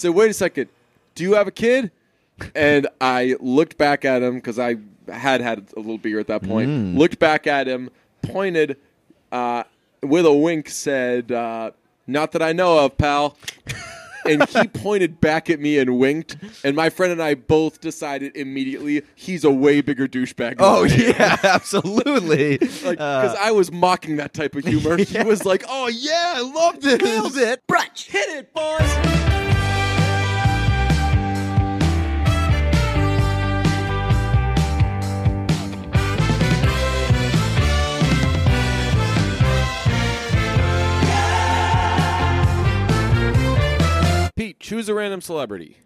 said, "Wait a second, do you have a kid?" And I looked back at him because I had had a little beer at that point. Mm. Looked back at him, pointed uh, with a wink, said, uh, "Not that I know of, pal." and he pointed back at me and winked. And my friend and I both decided immediately he's a way bigger douchebag. than Oh I yeah, absolutely. Like, because I was mocking that type of humor. He was like, "Oh yeah, I love this." Nailed it. Brunch. Hit it, boys. Pete, choose a random celebrity.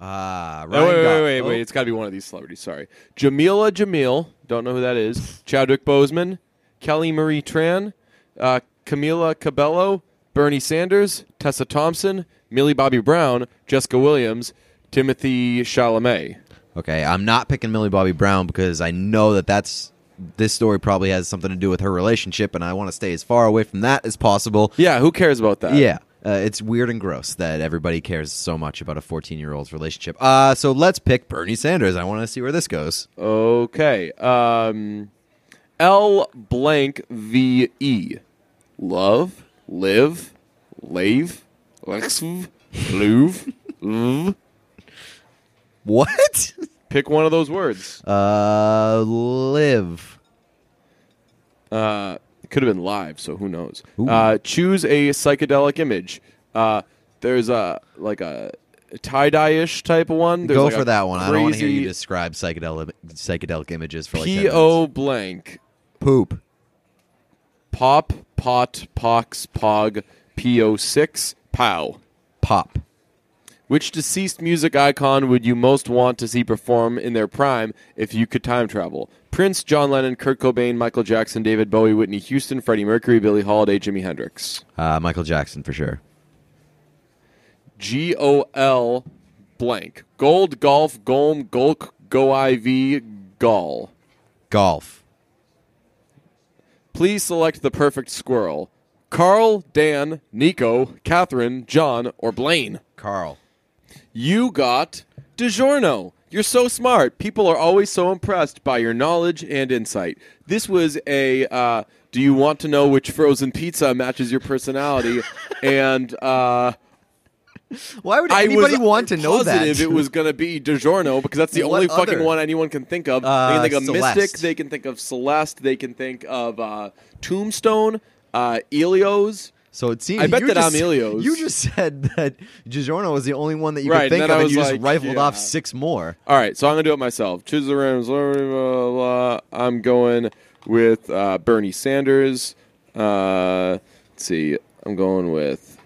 Ah, Oh, Ryan wait, wait, wait, wait, oh. It's got to be one of these celebrities. Sorry. Jameela Jamil. Don't know who that is. Chadwick Boseman. Kelly Marie Tran. Uh, Camila Cabello. Bernie Sanders. Tessa Thompson. Millie Bobby Brown. Jessica Williams. Timothée Chalamet. Okay, I'm not picking Millie Bobby Brown because I know that that's this story probably has something to do with her relationship, and I want to stay as far away from that as possible. Yeah, who cares about that? Yeah. Uh, it's weird and gross that everybody cares so much about a 14 year old's relationship. Uh, so let's pick Bernie Sanders. I want to see where this goes. Okay. Um, L blank V E. Love, live, lave, lexv, lv. What? Pick one of those words. uh, live. Uh, it could have been live, so who knows? Uh, choose a psychedelic image. Uh, there's a like a tie dye ish type of one. There's Go like for a that one. I don't want to hear you crazy describe psychedelic psychedelic images for like 10 P O minutes. blank poop. pop pot pox pog P O six pow. Pop. Which deceased music icon would you most want to see perform in their prime if you could time travel? Prince, John Lennon, Kurt Cobain, Michael Jackson, David Bowie, Whitney Houston, Freddie Mercury, Billie Holiday, Jimi Hendrix. Uh, Michael Jackson for sure. G O L blank. Gold, golf, golm, golk, go IV, gall. Golf. Please select the perfect squirrel. Carl, Dan, Nico, Catherine, John, or Blaine. Carl. You got DiGiorno. You're so smart. People are always so impressed by your knowledge and insight. This was a uh, do you want to know which frozen pizza matches your personality? and uh, Why would anybody want to know that? it was going to be DiGiorno because that's the What only fucking one anyone can think of. Uh, they can think of Celeste. Mystic. They can think of Celeste. They can think of uh, Tombstone, uh, Elio's. So it seems I bet that just. You just said that DiGiorno was the only one that you Right, could think of, and you was just rifled yeah. off six more. All right, so I'm gonna do it myself. Choose the random. blah, blah, blah. I'm going with uh, Bernie Sanders. Uh, let's see. I'm going with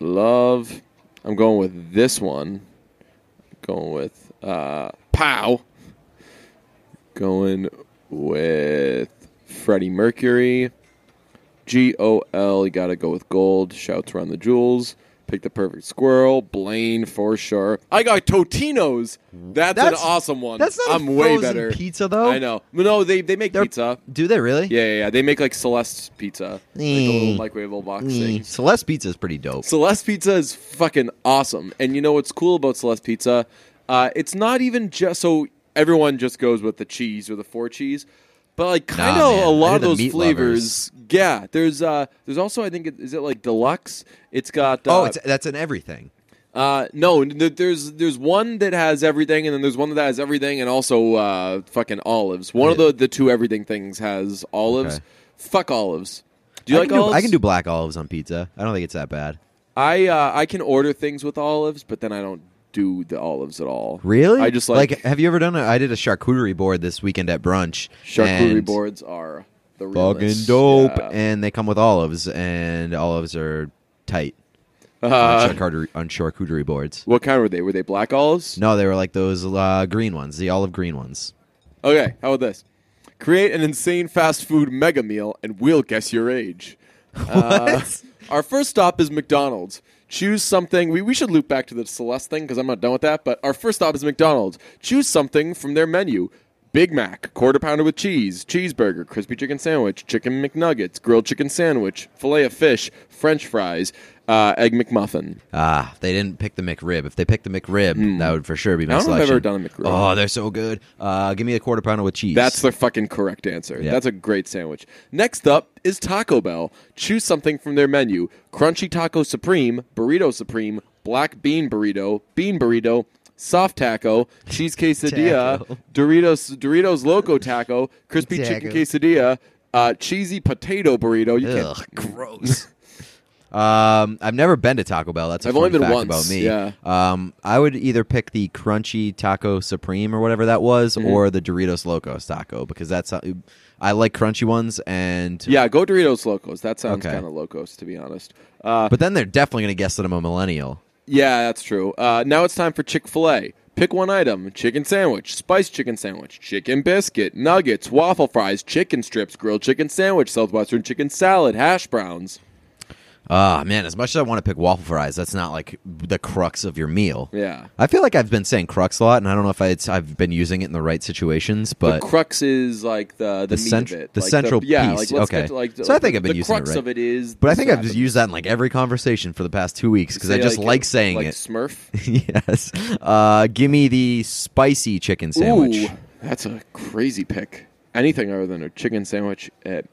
Love. I'm going with this one. Going with uh, Pow. Going with Freddie Mercury. G O L. You got to go with gold. Shouts around the jewels. Pick the perfect squirrel. Blaine for sure. I got Totino's. That's, That's- an awesome one. that's not a I'm way frozen better. pizza, though. I know. No, they they make They're- pizza. Do they really? Yeah, yeah, yeah. They make like Celeste's pizza, like a little Mm. microwavable box Mm. thing. Celeste Pizza is pretty dope. Celeste Pizza is fucking awesome. And you know what's cool about Celeste Pizza? Uh, it's not even just so everyone just goes with the cheese or the four cheese, but like kind Nah, of man. a lot They're of the those meat flavors. Yeah, there's uh, there's also I think it, is it like deluxe? It's got uh, oh, it's, that's an everything. uh, no, there's there's one that has everything, and then there's one that has everything, and also uh, fucking olives. One of the the two everything things has olives. Okay. Fuck olives. Do you I like can do. I can do black olives on pizza. I don't think it's that bad. I uh, I can order things with olives, but then I don't do the olives at all. Really? I just like, have you ever done? A, I did a charcuterie board this weekend at brunch. charcuterie boards are the Fucking dope, Yeah. and they come with olives, and olives are tight on, Uh, charcuterie, on charcuterie boards. what kind were they? Were they black olives? No, they were like those uh, green ones, the olive green ones. Okay, how about this? Create an insane fast food mega meal, and we'll guess your age. Uh, our first stop is McDonald's. Choose something. We, we should loop back to the Celeste thing because I'm not done with that. But our first stop is McDonald's. Choose something from their menu. Big Mac, quarter pounder with cheese, cheeseburger, crispy chicken sandwich, chicken McNuggets, grilled chicken sandwich, fillet of fish, French fries, Uh, egg McMuffin. Ah, they didn't pick the McRib. If they picked the McRib, that would for sure be my. I don't I've selection. ever done a McRib. Oh, they're so good. Uh, give me a quarter pounder with cheese. That's the fucking correct answer. That's a great sandwich. Next up is Taco Bell. Choose something from their menu: Crunchy Taco Supreme, Burrito Supreme, Black Bean Burrito, Bean Burrito, Soft Taco, Cheese Quesadilla, Taco. Doritos Doritos Loco Taco, Crispy Chicken Taco. Quesadilla, uh, Cheesy Potato Burrito. You Ugh, can't. gross. um, I've never been to Taco Bell. That's a I've fun only been fact once, about me. yeah. Um, I would either pick the crunchy taco supreme or whatever that was, Mm-hmm. or the Doritos Locos taco because that's I like crunchy ones and Yeah, go Doritos Locos. That sounds Okay. kind of locos, to be honest. Uh, But then they're definitely gonna guess that I'm a millennial. Yeah, that's true. Uh, now it's time for Chick fil A. Pick one item chicken sandwich, spiced chicken sandwich, chicken biscuit, nuggets, waffle fries, chicken strips, grilled chicken sandwich, southwestern chicken salad, hash browns. Ah, man, as much as I want to pick waffle fries, that's not like the crux of your meal. Yeah. I feel like I've been saying crux a lot, and I don't know if I, it's, I've been using it in the right situations, but the crux is like the the, The meat cent- the Like central yeah, piece. Like, Okay. To, like, So I think the, I've been using it crux right. of it is. but I think I've just used that in like every conversation for the past two weeks because I just like, saying like it. Smurf. yes. Uh, give me the spicy chicken sandwich. Ooh, that's a crazy pick. Anything other than a chicken sandwich at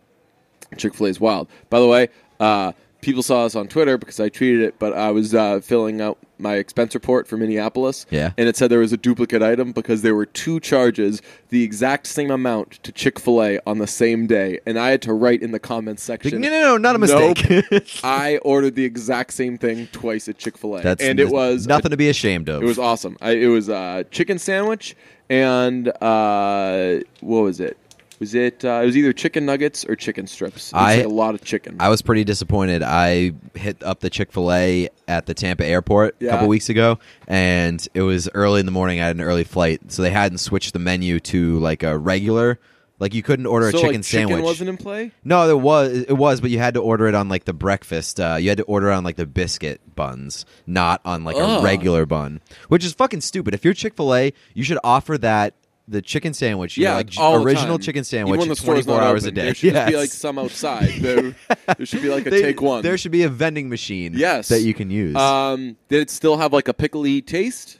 Chick Fil A is wild. By the way, uh, people saw this on Twitter because I tweeted it, but I was uh, filling out my expense report for Minneapolis. Yeah. and it said there was a duplicate item because there were two charges, the exact same amount to Chick Fil A on the same day, and I had to write in the comments section. no, no, no, not a Nope. mistake. I ordered the exact same thing twice at Chick Fil A, That's and it was a nothing to be ashamed of. it was awesome. I, it was a chicken sandwich and uh, what was it? Was it? Uh, it was either chicken nuggets or chicken strips. It I- like a lot of chicken. I was pretty disappointed. I hit up the Chick Fil A at the Tampa airport a couple weeks ago, and it was early in the morning. I had an early flight, so they hadn't switched the menu to like a regular. Like you couldn't order so a chicken like, sandwich. Chicken wasn't in play. No, there was it was, but you had to order it on like the breakfast. Uh, you had to order on like the biscuit buns, not on like Ugh. a regular bun, which is fucking stupid. If you're Chick Fil A, you should offer that the chicken sandwich. you know, Yeah, like all original chicken Even sandwich, when the store's 24 not hours open, a day. There should just be like some outside. There, there should be like a They- take one. There should be a vending machine. Yes. that you can use. Um, did it still have like a pickly taste?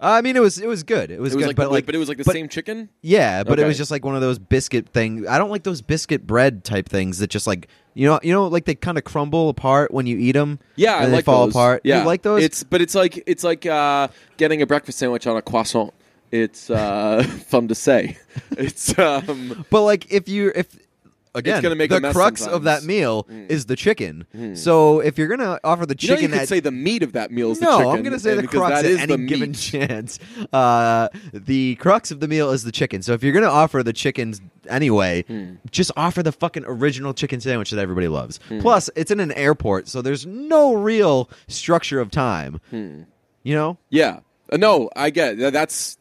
I mean, it was it was good. It was, It was good, like, but like, but it was like the but- same chicken. Yeah, but it was just like one of those biscuit thing. I don't like those biscuit bread type things that just like you know you know like they kind of crumble apart when you eat them. Yeah, and I they like fall those. apart. Yeah, you like those? It's but it's like it's like uh, getting a breakfast sandwich on a croissant. It's uh, fun to say. It's um, But like if you if again gonna make a the mess crux of sometimes. Mm. that meal is the chicken. So if you're gonna offer the you know, chicken you could that say the meat of that meal is no, the chicken. I'm gonna say and the because crux that at is any the given chance. Uh, the crux of the meal is the chicken. So if you're gonna offer the chickens anyway, Hmm. just offer the fucking original chicken sandwich that everybody loves. Hmm. Plus, it's in an airport, so there's no real structure of time. Hmm. You know, Yeah, Uh, no, I get it. That- that's.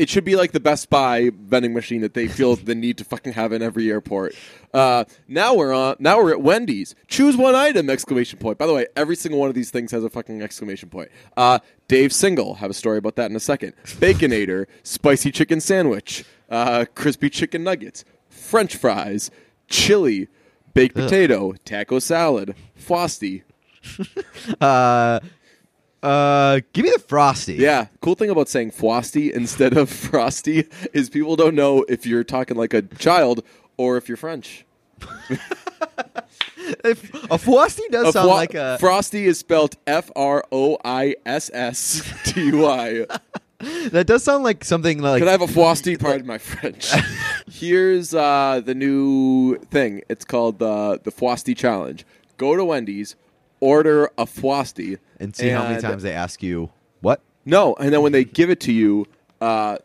It should be like the Best Buy vending machine that they feel the need to fucking have in every airport. Uh, now we're on. Now we're at Wendy's. Choose one item! Exclamation point. By the way, every single one of these things has a fucking exclamation point. Uh, Dave Single. Have a story about that in a second. Baconator. spicy chicken sandwich. Uh, crispy chicken nuggets. French fries. Chili. Baked potato. Taco salad. Frosty. uh, uh, give me the frosty. Yeah, cool thing about saying Frosty instead of Frosty is people don't know if you're talking like a child or if you're French. If- a frosty does A sound like a. Frosty is spelled F R O I S S T U I. that does sound like something like. Can I have a Frosty? Pardon my French. Here's uh, the new thing. It's called the the Frosty Challenge. Go to Wendy's, order a Frosty, and see how many times they ask you what. No, and then when they give it to you, uh,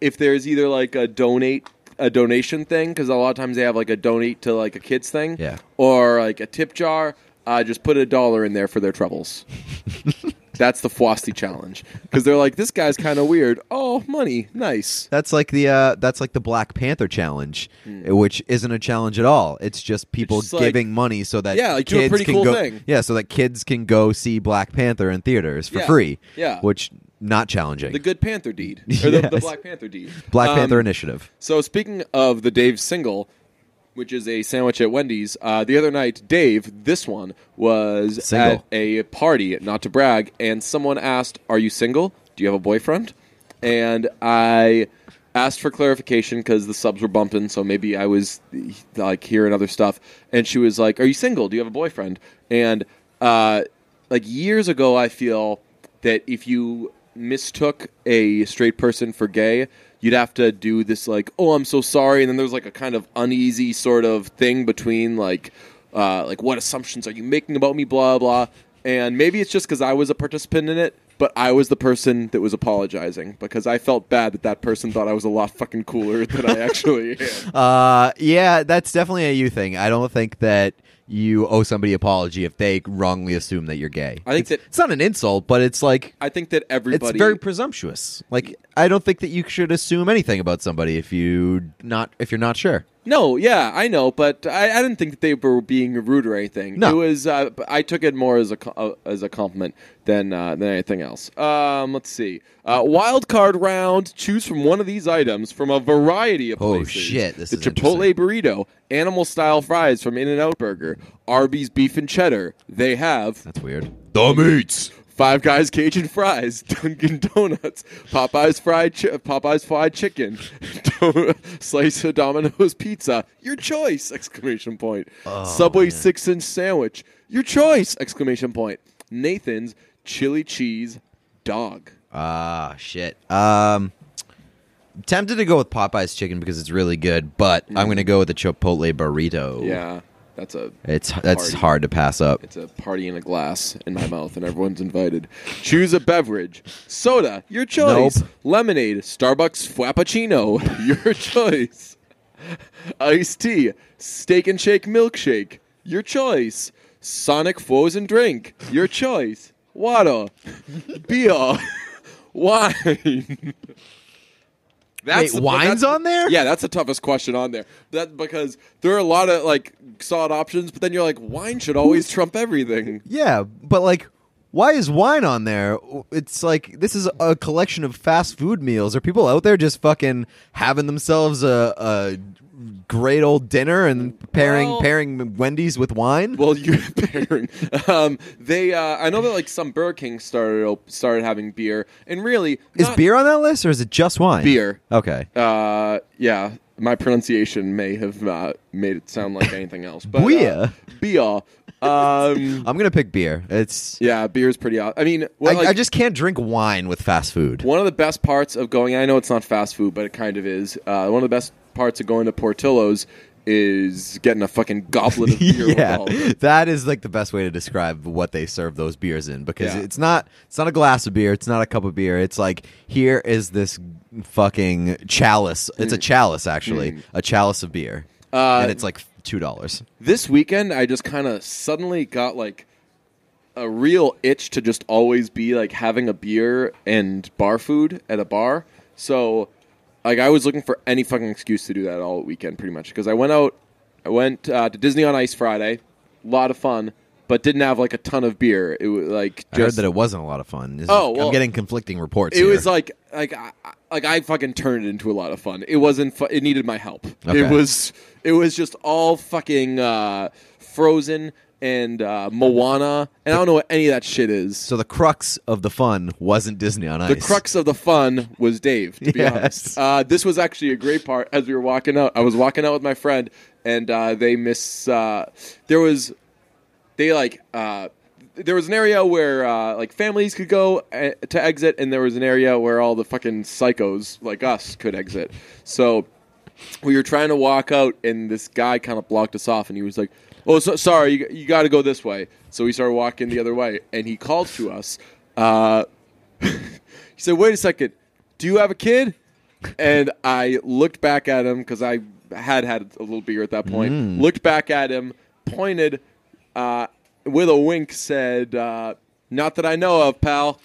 if there's either like a donate a donation thing, because a lot of times they have like a donate to like a kids thing, Yeah. or like a tip jar, uh, just put a dollar in there for their troubles. That's the Frosty challenge because they're like, this guy's kind of weird. Oh, money, nice. That's like the uh, that's like the Black Panther challenge, which isn't a challenge at all. It's just people Hmm. just like- giving money so that Yeah, like, do a kids pretty can cool go. thing. Yeah, so that kids can go see Black Panther in theaters for Yeah, free. yeah. which not challenging. The Good Panther deed, or the, the Black Panther deed. Black Um, Panther initiative. So speaking of the Dave single, which is a sandwich at Wendy's. Uh, the other night, Dave, this one was Single. at a party, not to brag, and someone asked, "Are you single? Do you have a boyfriend?" And I asked for clarification because the subs were bumping, so maybe I was like hearing other stuff. And she was like, "Are you single? Do you have a boyfriend?" And uh, like years ago, I feel that if you mistook a straight person for gay, you'd have to do this like, "Oh, I'm so sorry," and then there's like a kind of uneasy sort of thing between like, uh, like what assumptions are you making about me, blah blah. And maybe it's just because I was a participant in it, but I was the person that was apologizing because I felt bad that that person thought I was a lot fucking cooler than I actually am. Uh, yeah, that's definitely a you thing. I don't think that you owe somebody apology if they wrongly assume that you're gay. I think it's, that- it's not an insult, but it's like I think that everybody. it's very presumptuous. Like I don't think that you should assume anything about somebody if you not if you're not sure. No, yeah, I know, but I, I didn't think that they were being rude or anything. No. It was. Uh, I took it more as a uh, as a compliment than uh, than anything else. Um, let's see. Uh, wild card round. Choose from one of these items from a variety of Oh, places. shit, this the is Chipotle burrito, animal style fries from In and Out Burger, Arby's beef and cheddar. They have That's weird. the meats. Five Guys Cajun fries, Dunkin' Donuts, Popeyes fried chi- Popeyes fried chicken, slice of Domino's pizza. Your choice! Exclamation point. Subway six inch sandwich. Your choice! Exclamation point. Nathan's chili cheese dog. Ah, shit. Um, tempted to go with Popeye's chicken because it's really good, but I'm going to go with the Chipotle burrito. Yeah, that's a it's that's Party. hard to pass up. It's a party in a glass in my mouth, and everyone's invited. Choose a beverage. Soda, your choice. Nope. Lemonade, Starbucks Frappuccino, your choice. Iced tea, Steak and Shake milkshake, your choice. Sonic frozen drink, your choice. Water, beer, wine. Wait, the- wine's that's- on there? Yeah, that's the toughest question on there. That because there are a lot of like solid options, but then you're like, wine should always trump everything. Yeah, but like, why is wine on there? It's like this is a collection of fast food meals. Are people out there just fucking having themselves a, a great old dinner and pairing Well- pairing Wendy's with wine? Well, you pairing. Um, they, uh, I know that like some Burger King started op- started having beer, and really, is beer on that list or is it just wine? beer? Okay. Uh, yeah, my pronunciation may have uh, made it sound like anything else, but Beer? uh, beer. Um, I'm gonna pick beer. It's yeah, beer's pretty. Odd. I mean, well, I, like, I just can't drink wine with fast food. One of the best parts of going, I know it's not fast food, but it kind of is. Uh, one of the best parts of going to Portillo's is getting a fucking goblet of beer. with yeah, all of that is like the best way to describe what they serve those beers in because Yeah. it's not it's not a glass of beer, it's not a cup of beer. It's like here is this fucking chalice. It's a chalice actually, a chalice of beer, Mm. Uh, and it's like two dollars. This weekend, I just kind of suddenly got like a real itch to just always be like having a beer and bar food at a bar. So, like, I was looking for any fucking excuse to do that all weekend, pretty much. Because I went out, I went uh, to Disney on Ice Friday, a lot of fun, but didn't have like a ton of beer. It was like I heard that it wasn't a lot of fun. This is- Oh, well, I'm getting conflicting reports. it here. was like like I, I- like I fucking turned it into a lot of fun. It wasn't. Fu- it needed my help. Okay. It was. It was just all fucking uh, Frozen and uh, Moana, and I don't know what any of that shit is. so the crux of the fun wasn't Disney on Ice. the crux of the fun was Dave. To be Yes. honest, uh, this was actually a great part. As we were walking out, I was walking out with my friend, and uh, they miss. Uh, there was, they like. Uh, there was an area where uh, like families could go uh, to exit, and there was an area where all the fucking psychos like us could exit. So we were trying to walk out, and this guy kind of blocked us off, and he was like, "Oh, so, sorry, you, you got to go this way." So we started walking the other way, and he called to us. Uh, he said, "Wait a second, do you have a kid?" And I looked back at him because I had had a little beer at that point. Looked back at him, pointed uh, with a wink, said, uh, "Not that I know of, pal."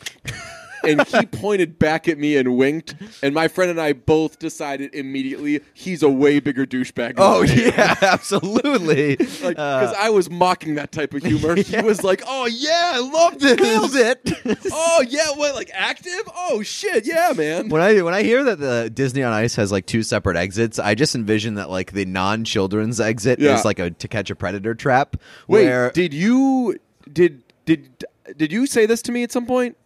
And he pointed back at me and winked. And my friend and I both decided immediately he's a way bigger douchebag. than Oh yeah, absolutely. Like, Uh, because I was mocking that type of humor. He was like, "Oh yeah, I love this. nailed it. Oh yeah, what like active? Oh shit, yeah, man. When I when I hear that the Disney on Ice has like two separate exits, I just envision that like the non-children's exit Yeah. is like a to catch a predator trap. Wait, where did you did did did you say this to me at some point?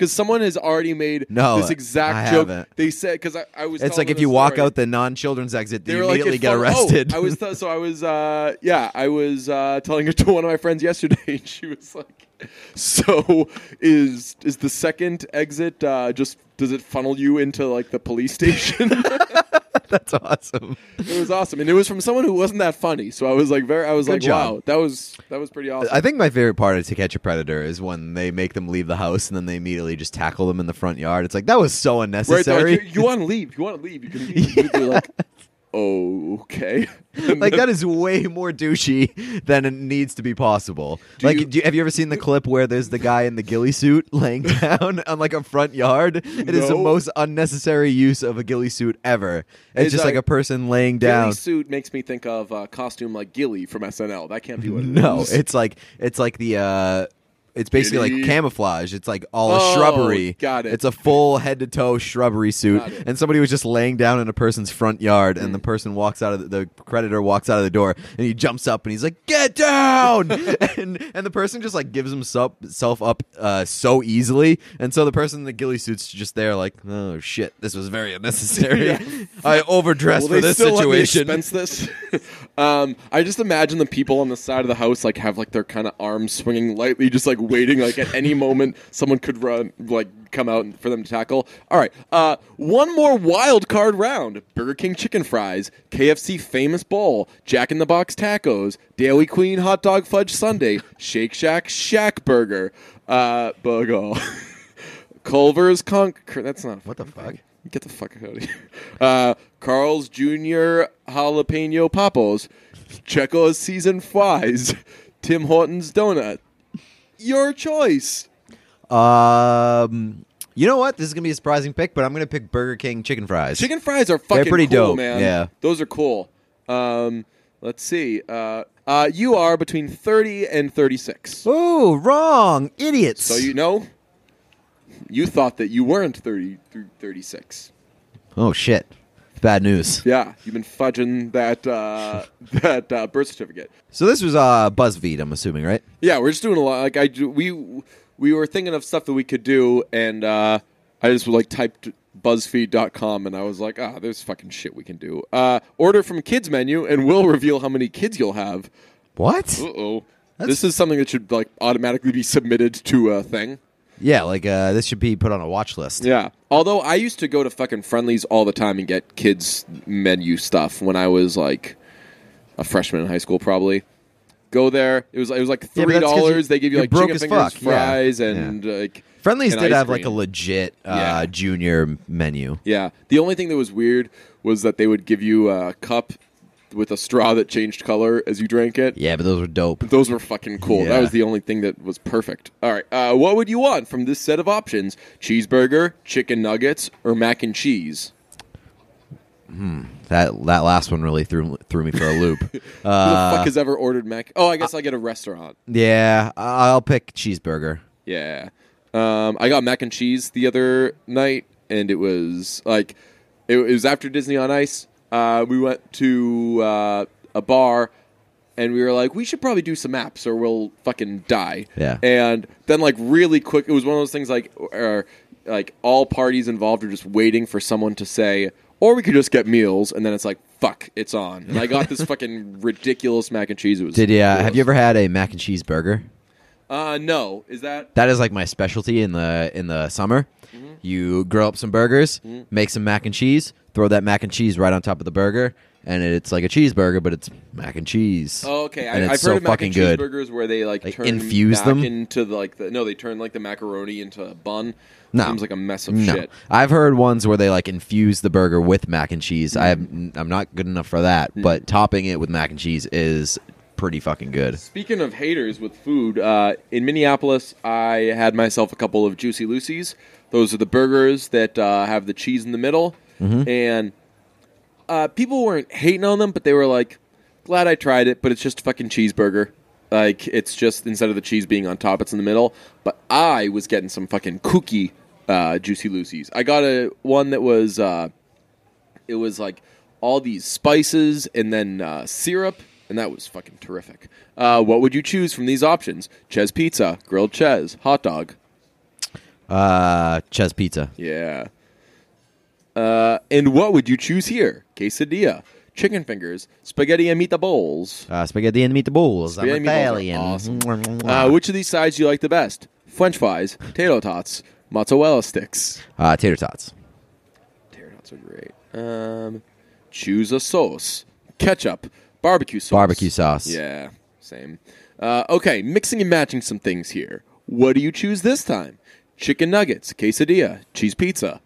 Because someone has already made No, this exact I joke. haven't. They said because I, I was. it's like if you walk story. out the non-children's exit, They you were like, immediately get felt- arrested. Oh, I was th- so I was uh, yeah I was uh, telling it to one of my friends yesterday, and she was like, "So is is the second exit uh, just does it funnel you into like the police station?" That's awesome. it was awesome, and it was from someone who wasn't that funny. So I was like, very I was Good like, job. wow, that was that was pretty awesome. I think my favorite part of To Catch a Predator is when they make them leave the house and then they immediately just tackle them in the front yard. It's like that was so unnecessary. they're like, you, want to leave? You want to leave? You can leave. You're like, okay. Like that is way more douchey than it needs to be possible. like, you- do you, have you ever seen the clip where there's the guy in the ghillie suit laying down on like a front yard? It is the most unnecessary use of a ghillie suit ever. It's Is, just uh, like a person laying down. Ghillie suit makes me think of a costume like Gilly from SNL. That can't be what it is. No, it's like it's like the uh it's basically Giddy. like camouflage. It's like all Oh, a shrubbery. got it. It's a full head to toe shrubbery suit. And somebody was just laying down in a person's front yard, and the Hmm. person walks out of the, the predator walks out of the door, and he jumps up and he's like, "Get down!" and and the person just like gives himself self up uh, so easily, and so the person in the ghillie suit's just there like, "Oh shit, this was very unnecessary. Yeah. I overdressed Will for this situation." let me expense this? um, I just imagine the people on the side of the house like have like their kind of arms swinging lightly, just like waiting. Like at any moment, someone could run, like come out for them to tackle. All right, uh, one more wild card round: Burger King chicken fries, KFC famous bowl, Jack in the Box tacos, Dairy Queen hot dog fudge sundae, Shake Shack Shack burger, uh, Culver's conch. That's not What the fuck? Get the fuck out of here. Uh, Carl's Jr. Jalapeno Papos, Checkers Seasoned Fries, Tim Hortons Donut. Your choice. Um, you know what? This is gonna be a surprising pick, but I'm gonna pick Burger King chicken fries. Chicken fries are fucking pretty cool, dope, man. yeah. Those are cool. Um, let's see. Uh, uh, you are between 30 and 36. Oh, wrong, idiots. So you know, you thought that you weren't 30 through 36. oh shit, bad news. Yeah, you've been fudging that uh, that uh, birth certificate. So this was uh BuzzFeed, I'm assuming, right? Yeah, we're just doing a lot. Like I, do, we we were thinking of stuff that we could do, and uh, I just like typed BuzzFeed.com, and I was like, ah, there's fucking shit we can do. Uh, order from kids menu, and we'll reveal how many kids you'll have. What? Uh oh. This is something that should like automatically be submitted to a thing. Yeah, like uh, this should be put on a watch list. Yeah. Although I used to go to fucking Friendly's all the time and get kids menu stuff when I was like a freshman in high school, probably. Go there. It was it was like Yeah, but three that's 'cause dollars. you- They give you you're like broke chicken as fingers, fuck. Yeah. fries, and like Friendly's and did ice have like a cream. legit uh, Yeah. junior menu. Yeah. The only thing that was weird was that they would give you a cup with a straw that changed color as you drank it. Yeah, but those were dope. Those were fucking cool. That was the only thing that was perfect. All right. Uh, what would you want from this set of options? Cheeseburger, chicken nuggets, or mac and cheese? Hmm. That that last one really threw threw me for a loop. Who the uh, fuck has ever ordered mac? Oh, I guess I get a restaurant. yeah, I- I'll pick cheeseburger. Yeah. Um, I got mac and cheese the other night, and it was like it, it was after Disney on Ice. Uh, we went to uh, a bar, and we were like, we should probably do some apps, or we'll fucking die. Yeah. And then, like, really quick, it was one of those things like, or, like all parties involved are just waiting for someone to say, or we could just get meals, and then it's like, fuck, it's on. And I got this fucking ridiculous mac and cheese. It was. Did you? Uh, have you ever had a mac and cheese burger? Uh, no. Is that? That is like my specialty in the in the summer. Mm-hmm. You grill up some burgers, make some mac and cheese, throw that mac and cheese right on top of the burger, and it's like a cheeseburger, but it's mac and cheese. Oh, okay. I, And I've it's heard of mac fucking and good. cheeseburgers where they like, Like, turn infuse back them? into the, like the no, they turn like the macaroni into a bun. No. Seems like a mess of No, shit. I've heard ones where they like infuse the burger with mac and cheese. I have, I'm not good enough for that, Hmm. but topping it with mac and cheese is pretty fucking good. Speaking of haters with food, uh, in Minneapolis, I had myself a couple of Juicy Lucy's. Those are the burgers that uh, have the cheese in the middle, and uh, people weren't hating on them, but they were like, "Glad I tried it," but it's just a fucking cheeseburger. Like it's just instead of the cheese being on top, it's in the middle. But I was getting some fucking kooky uh, Juicy Lucy's. I got a one that was uh, it was like all these spices and then uh, syrup, and that was fucking terrific. Uh, what would you choose from these options? Ches pizza, grilled ches, hot dog. Uh, Ches Pizza. Yeah. Uh, and what would you choose here? Quesadilla, chicken fingers, spaghetti and meatballs. Uh, spaghetti and meatballs. I'm Spaghetti and meatballs Italian. awesome. Uh, which of these sides do you like the best? French fries, tater tots, mozzarella sticks. Uh, tater tots. Tater tots are great. Um, choose a sauce: ketchup, barbecue sauce, Barbecue sauce. Yeah, same. Uh, okay, mixing and matching some things here. What do you choose this time? Chicken nuggets, quesadilla, cheese pizza.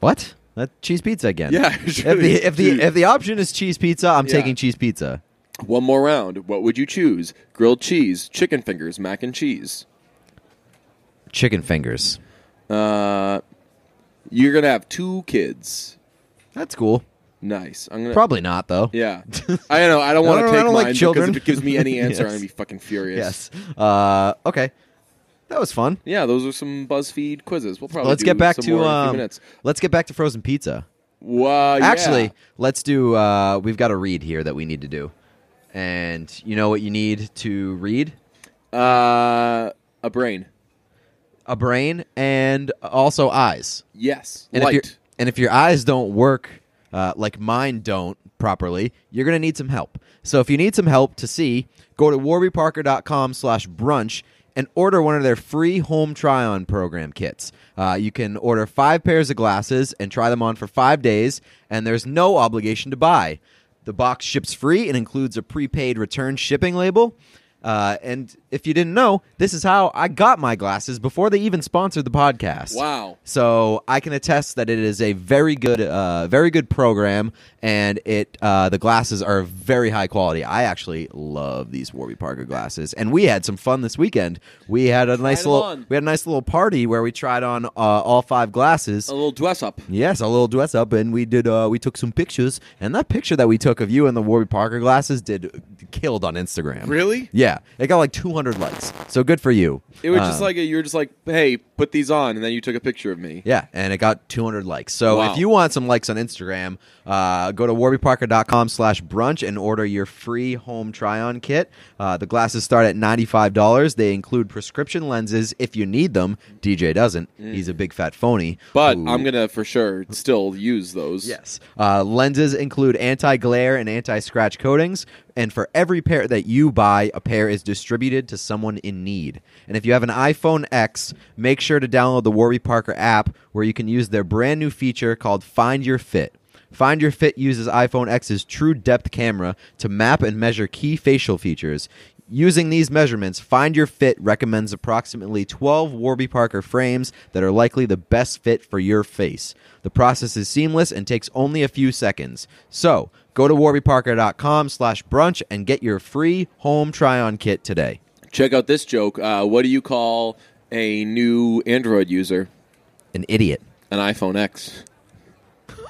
What? That cheese pizza again. Yeah, If the if the if the option is cheese pizza, I'm Yeah. taking cheese pizza. One more round. What would you choose? Grilled cheese, chicken fingers, mac and cheese. Chicken fingers. Uh, you're gonna have two kids. That's cool. Nice. I'm gonna Probably not though. Yeah, I don't know. I don't want to take I don't mine like children. because if it gives me any answer, I'm gonna be fucking furious. Yes. Uh, okay. That was fun. Yeah, those are some BuzzFeed quizzes. We'll probably let's get back to more in a few um, let's get back to frozen pizza. Well, yeah. Actually, let's do. Uh, we've got a read here that we need to do, and you know what you need to read? uh, a brain. A brain and also eyes. Yes, And if your light. and if your eyes don't work uh, like mine don't properly, you're gonna need some help. So if you need some help to see, go to warbyparker.com slash brunch and order one of their free home try-on program kits. Uh, you can order five pairs of glasses and try them on for five days, and there's no obligation to buy. The box ships free and includes a prepaid return shipping label. Uh, and if you didn't know, this is how I got my glasses before they even sponsored the podcast. Wow. So I can attest that it is a very good, uh, very good program, and it uh, the glasses are very high quality. I actually love these Warby Parker glasses, and we had some fun this weekend. We had a nice little, on. we had a nice little party where we tried on uh, all five glasses. A little dress up. Yes, a little dress up, and we did. Uh, we took some pictures, and that picture that we took of you in the Warby Parker glasses did killed on Instagram. Really? Yeah, it got like 200 likes. So good for you. It was just Um, like a, you were just like, hey, put these on, and then you took a picture of me. Yeah, and it got 200 likes. So Wow. if you want some likes on Instagram, uh, go to warbyparker.com slash brunch and order your free home try-on kit. Uh, the glasses start at $95. They include prescription lenses if you need them. DJ doesn't. He's a big fat phony. But who- I'm gonna for sure still use those. Yes. Uh, lenses include anti glare and anti scratch coatings. And for every pair that you buy, a pair is distributed to someone in need. And if you have an iPhone X, make sure to download the Warby Parker app where you can use their brand new feature called Find Your Fit. Find Your Fit uses iPhone X's true depth camera to map and measure key facial features. Using these measurements, Find Your Fit recommends approximately 12 Warby Parker frames that are likely the best fit for your face. The process is seamless and takes only a few seconds. So, go to warbyparker.com slash brunch and get your free home try-on kit today. Check out this joke. Uh, what do you call a new Android user? An idiot. An iPhone X.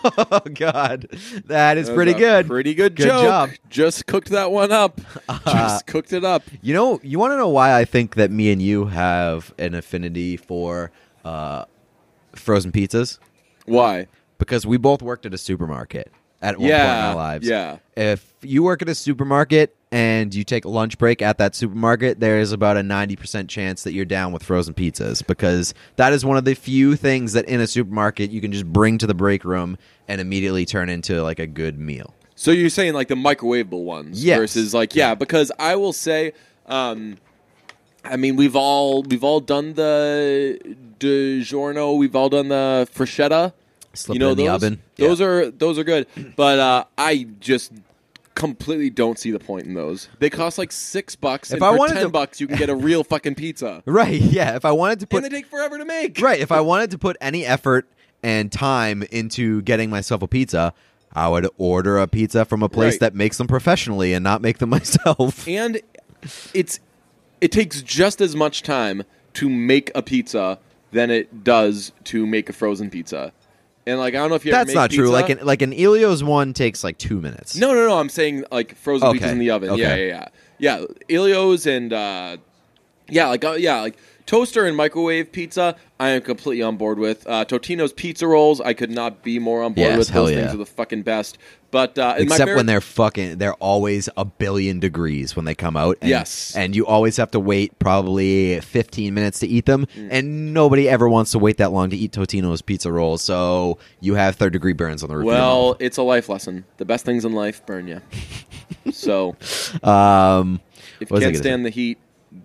Oh, God. That is pretty good. Pretty good, Good joke. job. Just cooked that one up. Just cooked it up. You know, you want to know why I think that me and you have an affinity for uh, frozen pizzas? Why? Because we both worked at a supermarket at one point in Yeah, our lives. yeah. If you work at a supermarket and you take a lunch break at that supermarket, there is about a 90% chance that you're down with frozen pizzas because that is one of the few things that in a supermarket you can just bring to the break room and immediately turn into like a good meal. So you're saying like the microwavable ones Yes. versus like yeah, because I will say, um, I mean we've all we've all done the DiGiorno, we've all done the Freshetta. Slip you know it in the those? oven. Those Yeah. are those are good, but uh, I just completely don't see the point in those. They cost like six bucks. If and I for wanted ten to- bucks, you can get a real fucking pizza, Right, yeah. If I wanted to put and they take forever to make. right, if I wanted to put any effort and time into getting myself a pizza, I would order a pizza from a place Right. that makes them professionally and not make them myself. and it's it takes just as much time to make a pizza than it does to make a frozen pizza. And like I don't know if you That's not true. Like an like an Elio's one takes like two minutes. no, no, no. I'm saying like frozen Okay. pizzas in the oven. Yeah, Okay. yeah, yeah. Yeah, Elio's and uh, yeah, like uh, yeah, like toaster and microwave pizza. I am completely on board with uh, Totino's pizza rolls. I could not be more on board Yes, with. hell Those yeah. things are the fucking best. But uh, and my Except favorite- when they're fucking, they're always a billion degrees when they come out. And, Yes. and you always have to wait probably 15 minutes to eat them, Mm. and nobody ever wants to wait that long to eat Totino's pizza rolls. So you have third degree burns on the roof. of your well, it's a life lesson. The best things in life burn you. so mouth. um, If what was you I can't gonna stand the heat,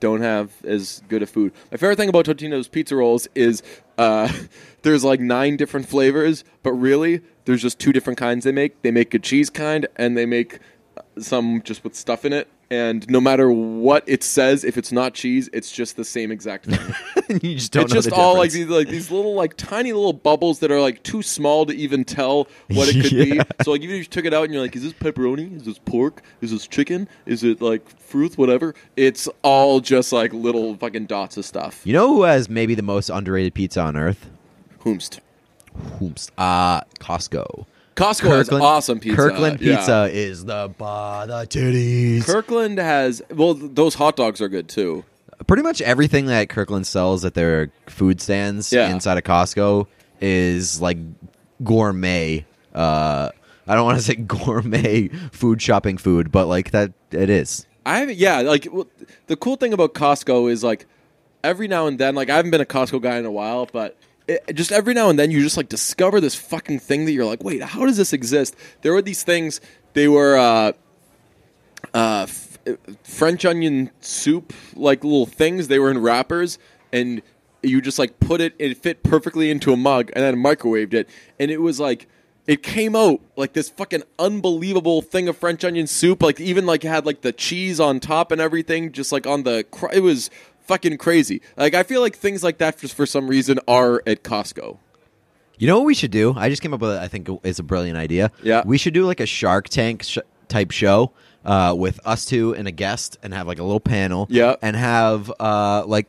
don't have as good a food. My favorite thing about Totino's pizza rolls is uh, there's like nine different flavors, but really there's just two different kinds they make. They make a cheese kind, and they make uh, some just with stuff in it. And no matter what it says, if it's not cheese, it's just the same exact thing. you just don't it's just all like these like these little like tiny little bubbles that are like too small to even tell what it could Yeah. be. So like even if you took it out and you're like, is this pepperoni? Is this pork? Is this chicken? Is it like fruit? Whatever. It's all just like little fucking dots of stuff. You know who has maybe the most underrated pizza on earth? Whomst. Whomst. Uh, Costco. Costco has awesome pizza. Kirkland Yeah. pizza is the bah the titties. Kirkland has well, those hot dogs are good too. Pretty much everything that Kirkland sells at their food stands Yeah. inside of Costco is like gourmet. Uh, I don't want to say gourmet food shopping food, but like that it is. I. Yeah, like well, the cool thing about Costco is like every now and then, like I haven't been a Costco guy in a while, but it, just every now and then you just like discover this fucking thing that you're like, wait, how does this exist? There were these things. They were uh, uh, f- French onion soup, like little things. They were in wrappers, and you just like put it. It fit perfectly into a mug, and then microwaved it, and it was like. It came out like this fucking unbelievable thing of French onion soup. Like even like had like the cheese on top and everything, just like on the. Cr- it was fucking crazy. Like I feel like things like that, just for some reason, are at Costco. You know what we should do? I just came up with. I think it's a brilliant idea. Yeah. we should do like a Shark Tank sh- type show uh, with us two and a guest, and have like a little panel. Yeah. and have uh, like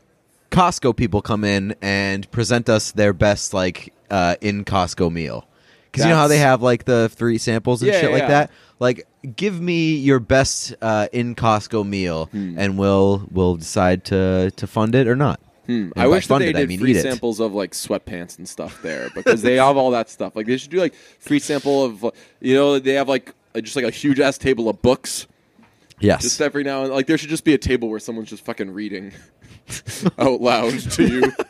Costco people come in and present us their best like uh, in Costco meal. Because you know how they have like the three samples and Yeah, shit yeah, like yeah. that. Like, give me your best uh, in Costco meal, Hmm. and we'll we'll decide to to fund it or not. Hmm. I wish that they it, I did mean free samples of like sweatpants and stuff there because they have all that stuff. Like they should do like free sample of you know they have like just like a huge ass table of books. Yes, Just every now and like there should just be a table where someone's just fucking reading out loud to you.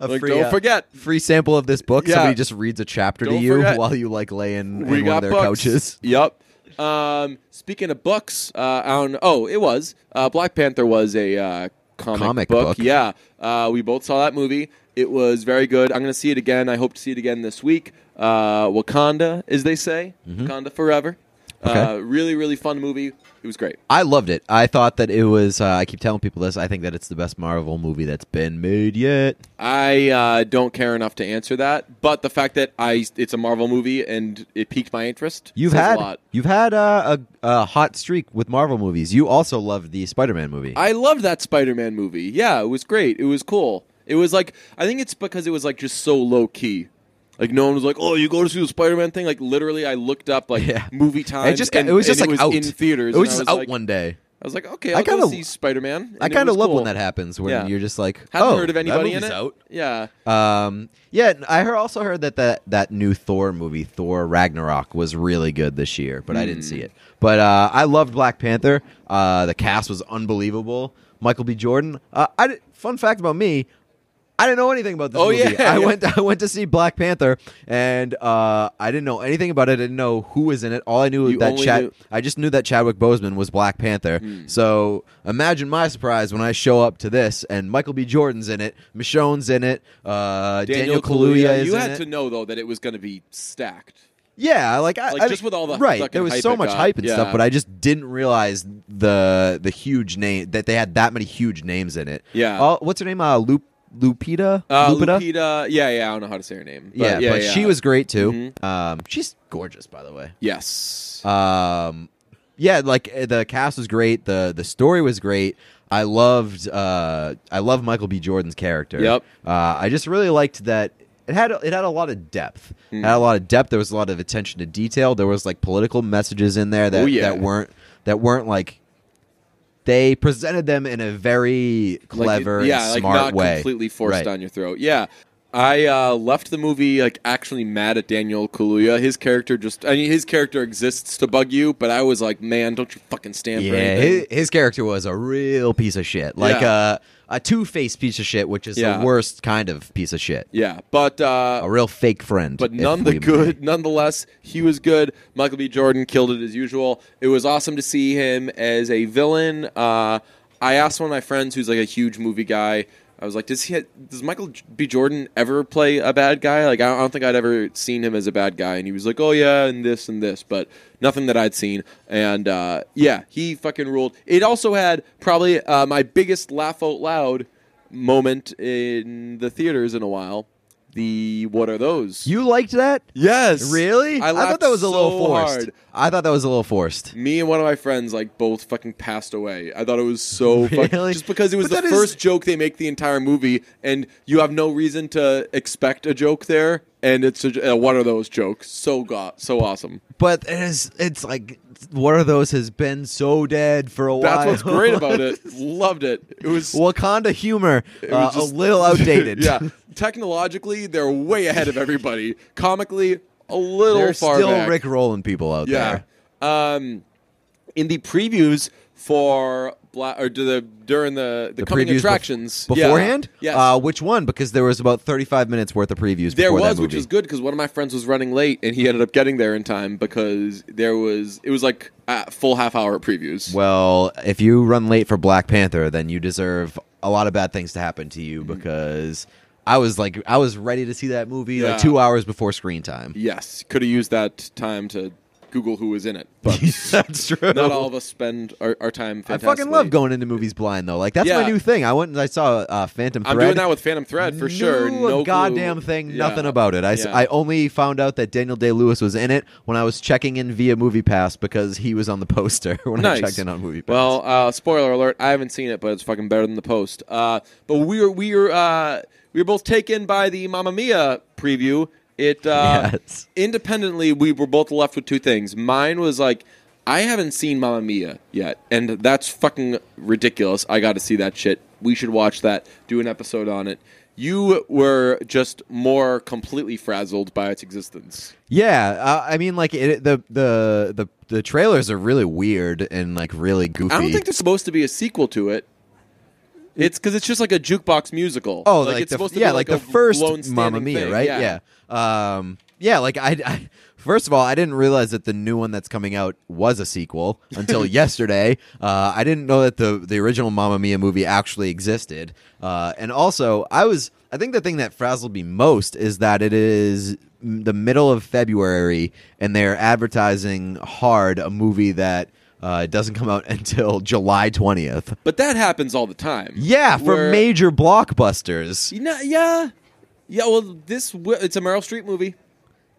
Like free, don't uh, forget free sample of this book. Yeah. Somebody just reads a chapter to Don't you forget. while you like lay in, in one of their books. couches. Yep. Um, speaking of books, uh, don't, oh, it was uh, Black Panther was a uh, comic, Comic book. book. Yeah, uh, we both saw that movie. It was very good. I'm going to see it again. I hope to see it again this week. Uh, Wakanda, as they say, Wakanda forever. Okay. Uh, really, really fun movie. It was great. I loved it. I thought that it was. Uh, I keep telling people this. I think that it's the best Marvel movie that's been made yet. I uh, don't care enough to answer that, but the fact that I it's a Marvel movie and it piqued my interest. You've says had a lot. you've had uh, a, a hot streak with Marvel movies. You also loved the Spider-Man movie. I loved that Spider-Man movie. Yeah, it was great. It was cool. It was like I think it's because it was like just so low key. Like no one was like, "Oh, you go to see the Spider-Man thing." Like literally, I looked up like Yeah. movie times. it just got- and, it was just and like out in theaters. It was and just I out like, one day. I was like, "Okay, I I'll go kinda- see Spider-Man." I kind of love when that happens when Yeah. you're just like, Haven't oh, heard of that anybody in movie's it. out. Yeah, Um, yeah, I heard, also heard that, that that new Thor movie, Thor Ragnarok, was really good this year, but I didn't Hmm. see it. But uh, I loved Black Panther. Uh, the cast was unbelievable. Michael B. Jordan. Uh, I di- fun fact about me. I didn't know anything about this Oh, movie. yeah, I yeah. went I went to see Black Panther and uh, I didn't know anything about it. I didn't know who was in it. All I knew You that Chad knew- I just knew that Chadwick Boseman was Black Panther. Hmm. So imagine my surprise when I show up to this and Michael B. Jordan's in it, Michonne's in it, uh, Daniel, Kaluuya is You had it. to know though that it was going to be stacked. Yeah, like I, Like, I- just with all the right. There was hype so much got. hype and Yeah. stuff, but I just didn't realize the the huge name that they had that many huge names in it. Yeah. All- what's her name? Uh, Lupe Lupita. Uh, Lupita. Lupita. Yeah, yeah. I don't know how to say her name. But yeah, yeah, but yeah. she was great too. Mhm. Um, she's gorgeous, by the way. Yes. Um, yeah, like uh, the cast was great. the The story was great. I loved. Uh, I love Michael B. Jordan's character. Yep. Uh, I just really liked that. It had it had a lot of depth. Mm. It had a lot of depth. There was a lot of attention to detail. There was like political messages in there that Oh, yeah. that weren't that weren't like. They presented them in a very Like, clever, yeah, and like smart not way. completely forced Right. down your throat. Yeah. I uh, left the movie like actually mad at Daniel Kaluuya. His character just I mean his character exists to bug you, but I was like, man, don't you fucking stand for Yeah, anything. his, his character was a real piece of shit, like Yeah. a a two faced piece of shit, which is Yeah. the worst kind of piece of shit. yeah, but uh, A real fake friend. but if none the may. good, nonetheless, he was good. Michael B. Jordan killed it as usual. It was awesome to see him as a villain. Uh, I asked one of my friends who's like a huge movie guy. I was like, does he? Does Michael B. Jordan ever play a bad guy? Like, I don't, think I'd ever seen him as a bad guy. And he was like, oh yeah, and this and this, but nothing that I'd seen. And uh, yeah, he fucking ruled. It also had probably uh, my biggest laugh out loud moment in the theaters in a while. The what are those? You liked that? Yes. Really? I, thought that was a little forced. hard. I thought that was a little forced. Me and one of my friends like both fucking passed away. I thought it was so Really? just because it was But the that is- first joke they make the entire movie, and you have no reason to expect a joke there, and it's a, uh, one of those jokes. So got so awesome. But it is, it's like one of those has been so dead for a while. That's what's great about it. Loved it. It was Wakanda humor, It uh, was just- a little outdated. yeah, technologically they're way ahead of everybody. Comically, a little They're far still back. Rick rolling people out Yeah. there. Um, in the previews for Black or do the during the the, The coming previews bef- attractions beforehand. Yeah. Yes. Uh, which one? Because there was about thirty-five minutes worth of previews. there was, which is good because one of my friends was running late and he ended up getting there in time because there was it was like a full half hour previews. Well, if you run late for Black Panther, then you deserve a lot of bad things to happen to you because I was like, I was ready to see that movie Yeah. like two hours before screen time. yes, could have used that time to Google who was in it, but That's true. not all of us spend our, our time. I fucking love going into movies blind though. Like that's Yeah. my new thing. I went and I saw uh, Phantom Thread. I'm doing that with Phantom Thread for sure. No goddamn clue. thing, Yeah. nothing about it. I, Yeah. I only found out that Daniel Day Lewis was in it when I was checking in via Movie Pass because he was on the poster when Nice. I checked in on Movie Pass. Well, uh, spoiler alert: I haven't seen it, but it's fucking better than the post. Uh, but we're we're uh, we were both taken by the Mamma Mia preview. It uh, Yes. independently, we were both left with two things. Mine was like, I haven't seen Mamma Mia yet, and that's fucking ridiculous. I got to see that shit. We should watch that. Do an episode on it. You were just more completely frazzled by its existence. Yeah, uh, I mean, like it, the the the the trailers are really weird and like really goofy. I don't think there's supposed to be a sequel to it. It's because it's just like a jukebox musical. Oh, like, it's the, supposed to yeah, be like, like, the first Mamma Mia, thing. right? Yeah. yeah, um, yeah. Like I, I, first of all, I didn't realize that the new one that's coming out was a sequel until yesterday. Uh, I didn't know that the the original Mamma Mia movie actually existed. Uh, and also, I was, I think the thing that frazzled me most is that it is the middle of February and they're advertising hard a movie that. Uh, it doesn't come out until July 20th. But that happens all the time. Yeah, for Where- major blockbusters. You know, yeah, yeah. Well, this wi- it's a Meryl Streep movie.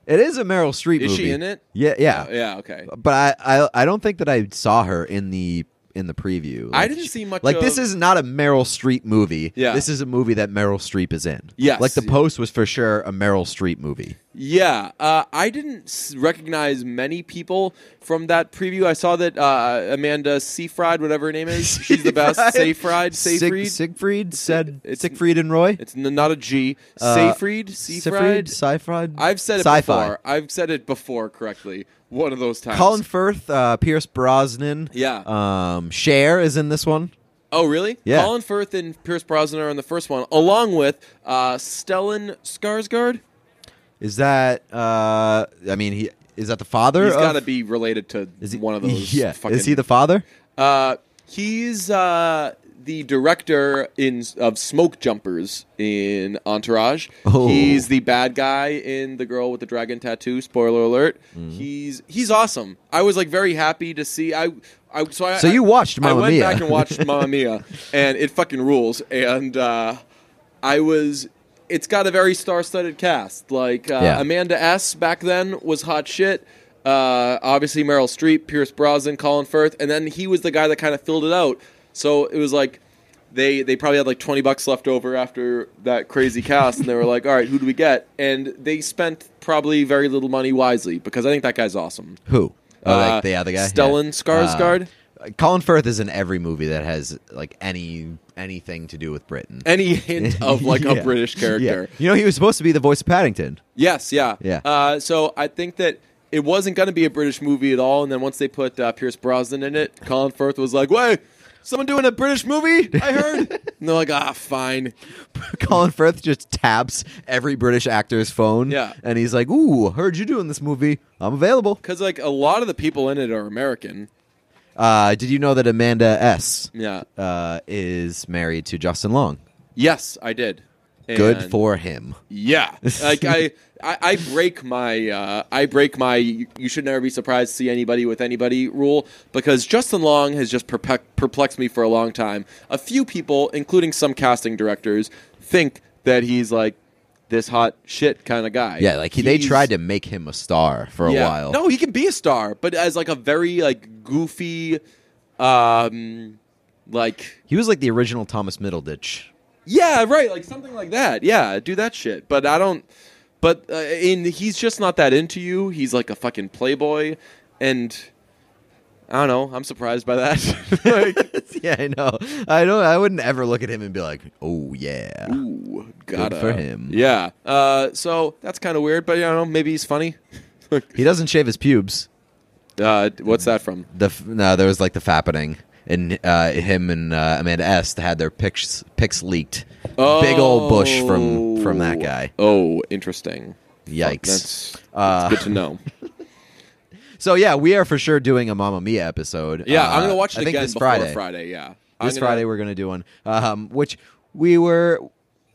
It is a Meryl Streep movie. Is movie. she in it? Yeah, yeah. Oh, yeah. Okay. But I, I, I don't think that I saw her in the in the preview. I didn't see much. Like this is not a Meryl Streep movie. Yeah. This is a movie that Meryl Streep is in. Yes. Like the post was for sure a Meryl Streep movie. Yeah, uh, I didn't recognize many people from that preview. I saw that uh, Amanda Seyfried, whatever her name is, she's the best. Seyfried, Sig- Seyfried. Siegfried said It's- Siegfried and Roy. It's not a G. Uh, Seyfried, Seyfried. Seyfried. I've said it Sci-fi. before. I've said it before correctly. One of those times. Colin Firth, uh, Pierce Brosnan. Yeah. Um, Cher is in this one. Oh, really? Yeah. Colin Firth and Pierce Brosnan are in the first one, along with uh, Stellan Skarsgård. Is that? Uh, I mean, he is that the father? He's got to be related to Is he one of those. Yeah. Fucking, Is he the father? Uh, he's uh, the director in of Smoke Jumpers in Entourage. Oh. He's the bad guy in The Girl with the Dragon Tattoo. Spoiler alert. Mm-hmm. He's he's awesome. I was like very happy to see. I. I, so I, So you watched Mamma Mia. I went Mia. back and watched Mamma Mia, and it fucking rules. And uh, I was. It's got a very star-studded cast. Like uh, Yeah. Amanda S. back then was hot shit. Uh, obviously Meryl Streep, Pierce Brosnan, Colin Firth, and then he was the guy that kind of filled it out. So it was like they they probably had like twenty bucks left over after that crazy cast, and they were like, "All right, who do we get?" And they spent probably very little money wisely because I think that guy's awesome. Who? Oh, Uh, like the other guy, Stellan Yeah. Skarsgård? Uh, Colin Firth is in every movie that has like any anything to do with Britain. Any hint of like Yeah. a British character? Yeah. You know, he was supposed to be the voice of Paddington. Yes, yeah, Yeah. Uh, so I think that it wasn't going to be a British movie at all, and then once they put uh, Pierce Brosnan in it, Colin Firth was like, "Wait, someone doing a British movie? I heard." and they're like, "Ah, fine." Colin Firth just taps every British actor's phone. Yeah. And he's like, Ooh, heard you doing this movie. I'm available. Because like a lot of the people in it are American. Uh, did you know that Amanda S. Yeah. Uh, is married to Justin Long? Yes, I did. Good for him. Yeah, like I, I, I break my, uh, I break my. You, you should never be surprised to see anybody with anybody rule because Justin Long has just perplexed me for a long time. A few people, including some casting directors, think that he's like this hot shit kind of guy. Yeah, like he, they He's- tried to make him a star for a yeah. while. No, he can be a star, but as like a very like goofy, um, like He was like the original Thomas Middleditch. Yeah, right, like something like that. Yeah, do that shit. But I don't. But uh, in he's just not that into you. He's like a fucking playboy, and I don't know. I'm surprised by that. like, yeah, I know. I don't. I wouldn't ever look at him and be like, "Oh yeah." ooh, gotta for him. Yeah. Uh, so that's kind of weird, but I don't know. Maybe he's funny. He doesn't shave his pubes. uh, what's that from? The f- no, there was like the fappening, and uh, him and uh, Amanda S had their pics pics leaked. Big old bush from from that guy. Oh, interesting. Yikes. That's, that's Uh, good to know. So yeah, we are for sure doing a Mamma Mia episode. Yeah, Uh, I'm gonna watch it I think again this Friday. Friday. Yeah, I'm This gonna- Friday we're gonna do one, um, which we were.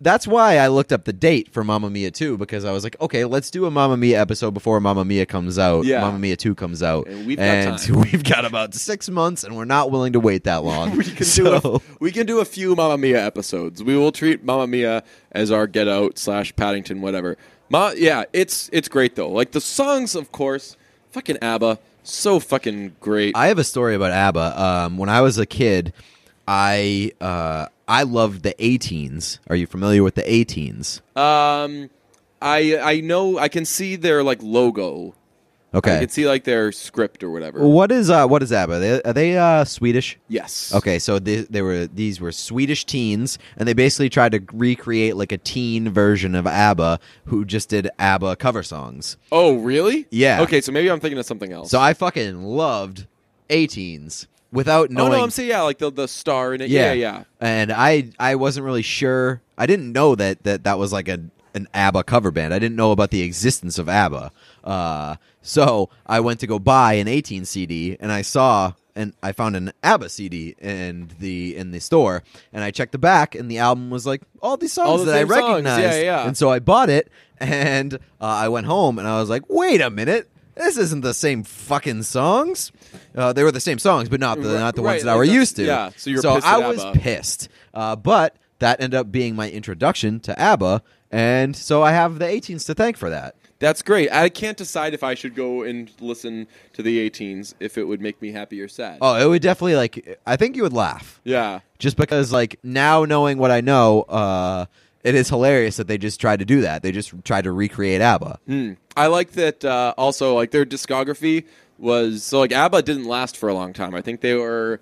That's why I looked up the date for Mamma Mia 2 because I was like, okay, let's do a Mamma Mia episode before Mamma Mia comes out. Yeah. Mamma Mia 2 comes out. And we've got and we've got about six months, and we're not willing to wait that long. we can so, do a, we can do a few Mamma Mia episodes. We will treat Mamma Mia as our Get Out slash Paddington whatever. Ma, yeah, it's it's great though. Like the songs, of course, fucking ABBA, so fucking great. I have a story about ABBA. Um, when I was a kid, I uh, I loved the A-Teens. Are you familiar with the A-Teens? um, I I know I can see their like logo. Okay, I can see like their script or whatever. What is uh, what is ABBA? Are they, are they uh, Swedish? Yes. Okay, so they, they were these were Swedish teens, and they basically tried to recreate like a teen version of ABBA, who just did ABBA cover songs. Oh, really? Yeah. Okay, so maybe I'm thinking of something else. So I fucking loved A Teens without knowing. oh no, I'm saying yeah, like the the star in it. Yeah, yeah. yeah. And I I wasn't really sure. I didn't know that that that was like a an ABBA cover band. I didn't know about the existence of ABBA. Uh, so I went to go buy an A-Teens CD, and I saw and I found an ABBA CD in the in the store, and I checked the back, and the album was like all these songs All the that I same songs. recognized. Yeah, yeah. And so I bought it, and uh, I went home, and I was like, wait a minute. This isn't the same fucking songs. Uh, they were the same songs, but not the Right, not the right, ones that like I were that's- used to. yeah, so you're so pissed I was pissed. Uh, but that ended up being my introduction to ABBA, and so I have the A-Teens to thank for that. That's great. I can't decide if I should go and listen to the A-Teens if it would make me happy or sad. Oh, it would definitely like. I think you would laugh Yeah. just because like now knowing what I know, uh, it is hilarious that they just tried to do that. They just tried to recreate ABBA. Hmm. I like that uh, also like their discography was so like ABBA didn't last for a long time. I think they were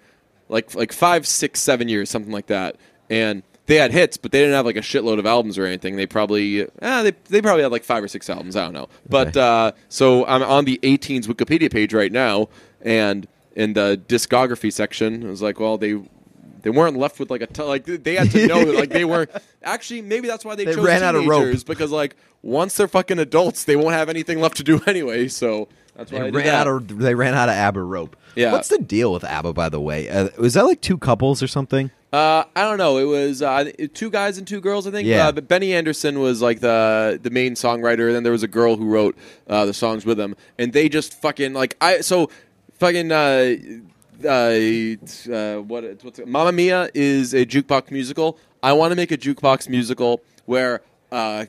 like like five, six, seven years, something like that. And they had hits, but they didn't have like a shitload of albums or anything. They probably eh, they they probably had like five or six albums. I don't know. But uh, so I'm on the A-Teens Wikipedia page right now, and in the discography section, it was like, well, they they weren't left with like a ton, like they had to know that like they were actually maybe that's why they, They chose ran out of rope. because like once they're fucking adults, they won't have anything left to do anyway. So that's why They I ran out of they ran out of ABBA rope. Yeah. What's the deal with ABBA, by the way? Uh, was that like two couples or something? Uh, I don't know. It was uh, two guys and two girls, I think. Yeah. Uh, but Benny Andersson was like the the main songwriter, and then there was a girl who wrote uh, the songs with him, and they just fucking like I so fucking uh, uh, uh, what what's it? Mamma Mia is a jukebox musical. I want to make a jukebox musical where uh,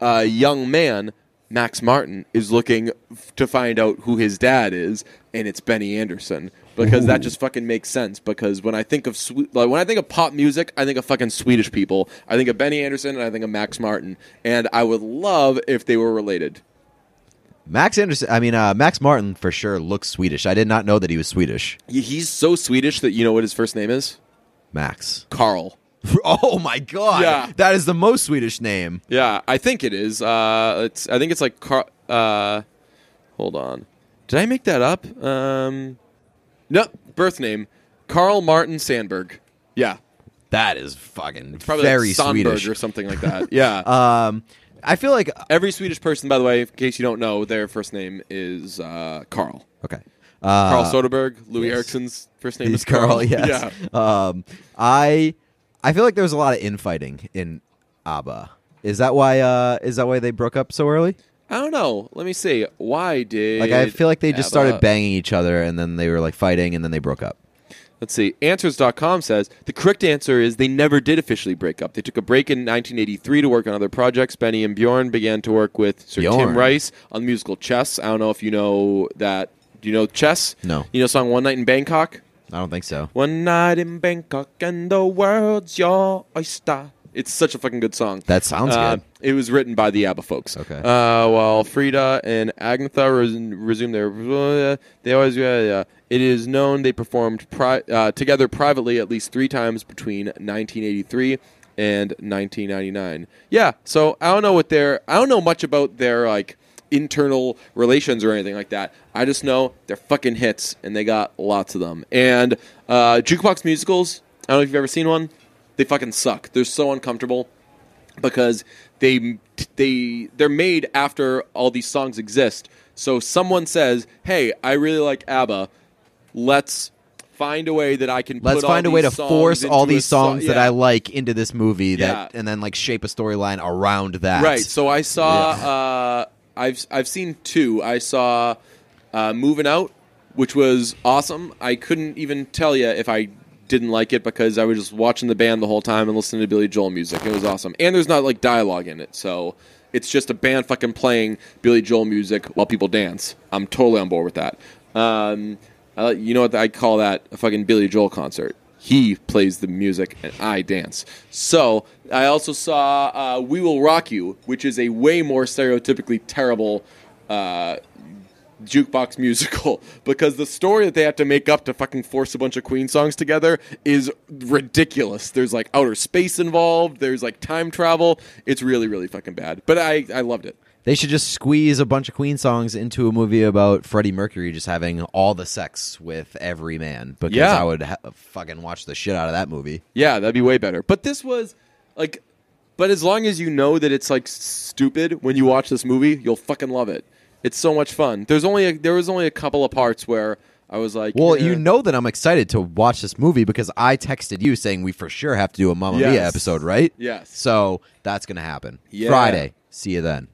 a young man, Max Martin, is looking f- to find out who his dad is, and it's Benny Andersson because that just fucking makes sense. Because when I think of swe- like when I think of pop music, I think of fucking Swedish people. I think of Benny Andersson and I think of Max Martin, and I would love if they were related. Max Anderson. I mean, uh, Max Martin for sure looks Swedish. I did not know that he was Swedish. He's so Swedish that you know what his first name is? Max. Carl. Oh my god! Yeah. that is the most Swedish name. Yeah, I think it is. Uh, it's. I think it's like. Car- uh, hold on. Did I make that up? Um, no, birth name Carl Martin Sandberg. Yeah, That is fucking probably very like Sandberg Swedish. or something like that. Yeah. Um, I feel like Every Swedish person, by the way, in case you don't know, their first name is uh, Carl. okay. Uh, Carl Soderberg. Louis yes. Erickson's first name He's is Carl. Carl. Yes. Yeah. Um, I I feel like there was a lot of infighting in ABBA. Is that why? Uh, is that why they broke up so early? I don't know. Let me see. Why did Like I feel like they just started banging each other, and then they were like fighting, and then they broke up. Let's see. Answers.com says the correct answer is they never did officially break up. They took a break in 1983 to work on other projects. Benny and Bjorn began to work with Sir Bjorn. Tim Rice on the musical Chess. I don't know if you know that. Do you know Chess? No. You know song One Night in Bangkok? I don't think so. One night in Bangkok and the world's your oyster. It's such a fucking good song. That sounds Uh, good. It was written by the ABBA folks. Okay. Uh, while Frida and Agnetha res- resumed their, they always, yeah, yeah. It is known they performed pri- uh, together privately at least three times between 1983 and 1999. Yeah. So I don't know what their, I don't know much about their like internal relations or anything like that. I just know they're fucking hits and they got lots of them. And uh, jukebox musicals. I don't know if you've ever seen one. They fucking suck. They're so uncomfortable because they they they're made after all these songs exist. So someone says, "Hey, I really like ABBA. Let's find a way that I can Let's put all find a way to force all these so- songs that yeah. I like into this movie that Yeah. and then like shape a storyline around that. Right. So I saw. Uh, I've I've seen two. I saw uh, "Moving Out," which was awesome. I couldn't even tell you if I didn't like it because I was just watching the band the whole time and listening to Billy Joel music. It was awesome, and there's not like dialogue in it, so it's just a band fucking playing Billy Joel music while people dance. I'm totally on board with that. Um, I, you know what I call that? A fucking Billy Joel concert. He plays the music and I dance. So I also saw uh, "We Will Rock You," which is a way more stereotypically terrible uh, jukebox musical because the story that they have to make up to fucking force a bunch of Queen songs together is ridiculous. There's like outer space involved. There's like time travel. It's really really fucking bad. But I I loved it. They should just squeeze a bunch of Queen songs into a movie about Freddie Mercury just having all the sex with every man because Yeah. I would ha- fucking watch the shit out of that movie. Yeah, that'd be way better. But this was like, but as long as you know that it's like stupid when you watch this movie, you'll fucking love it. It's so much fun. There's only a, there was only a couple of parts where I was like, Well, eh. you know that I'm excited to watch this movie because I texted you saying we for sure have to do a Mamma Mia episode, right? Yes. So that's gonna happen Yeah. Friday. See you then.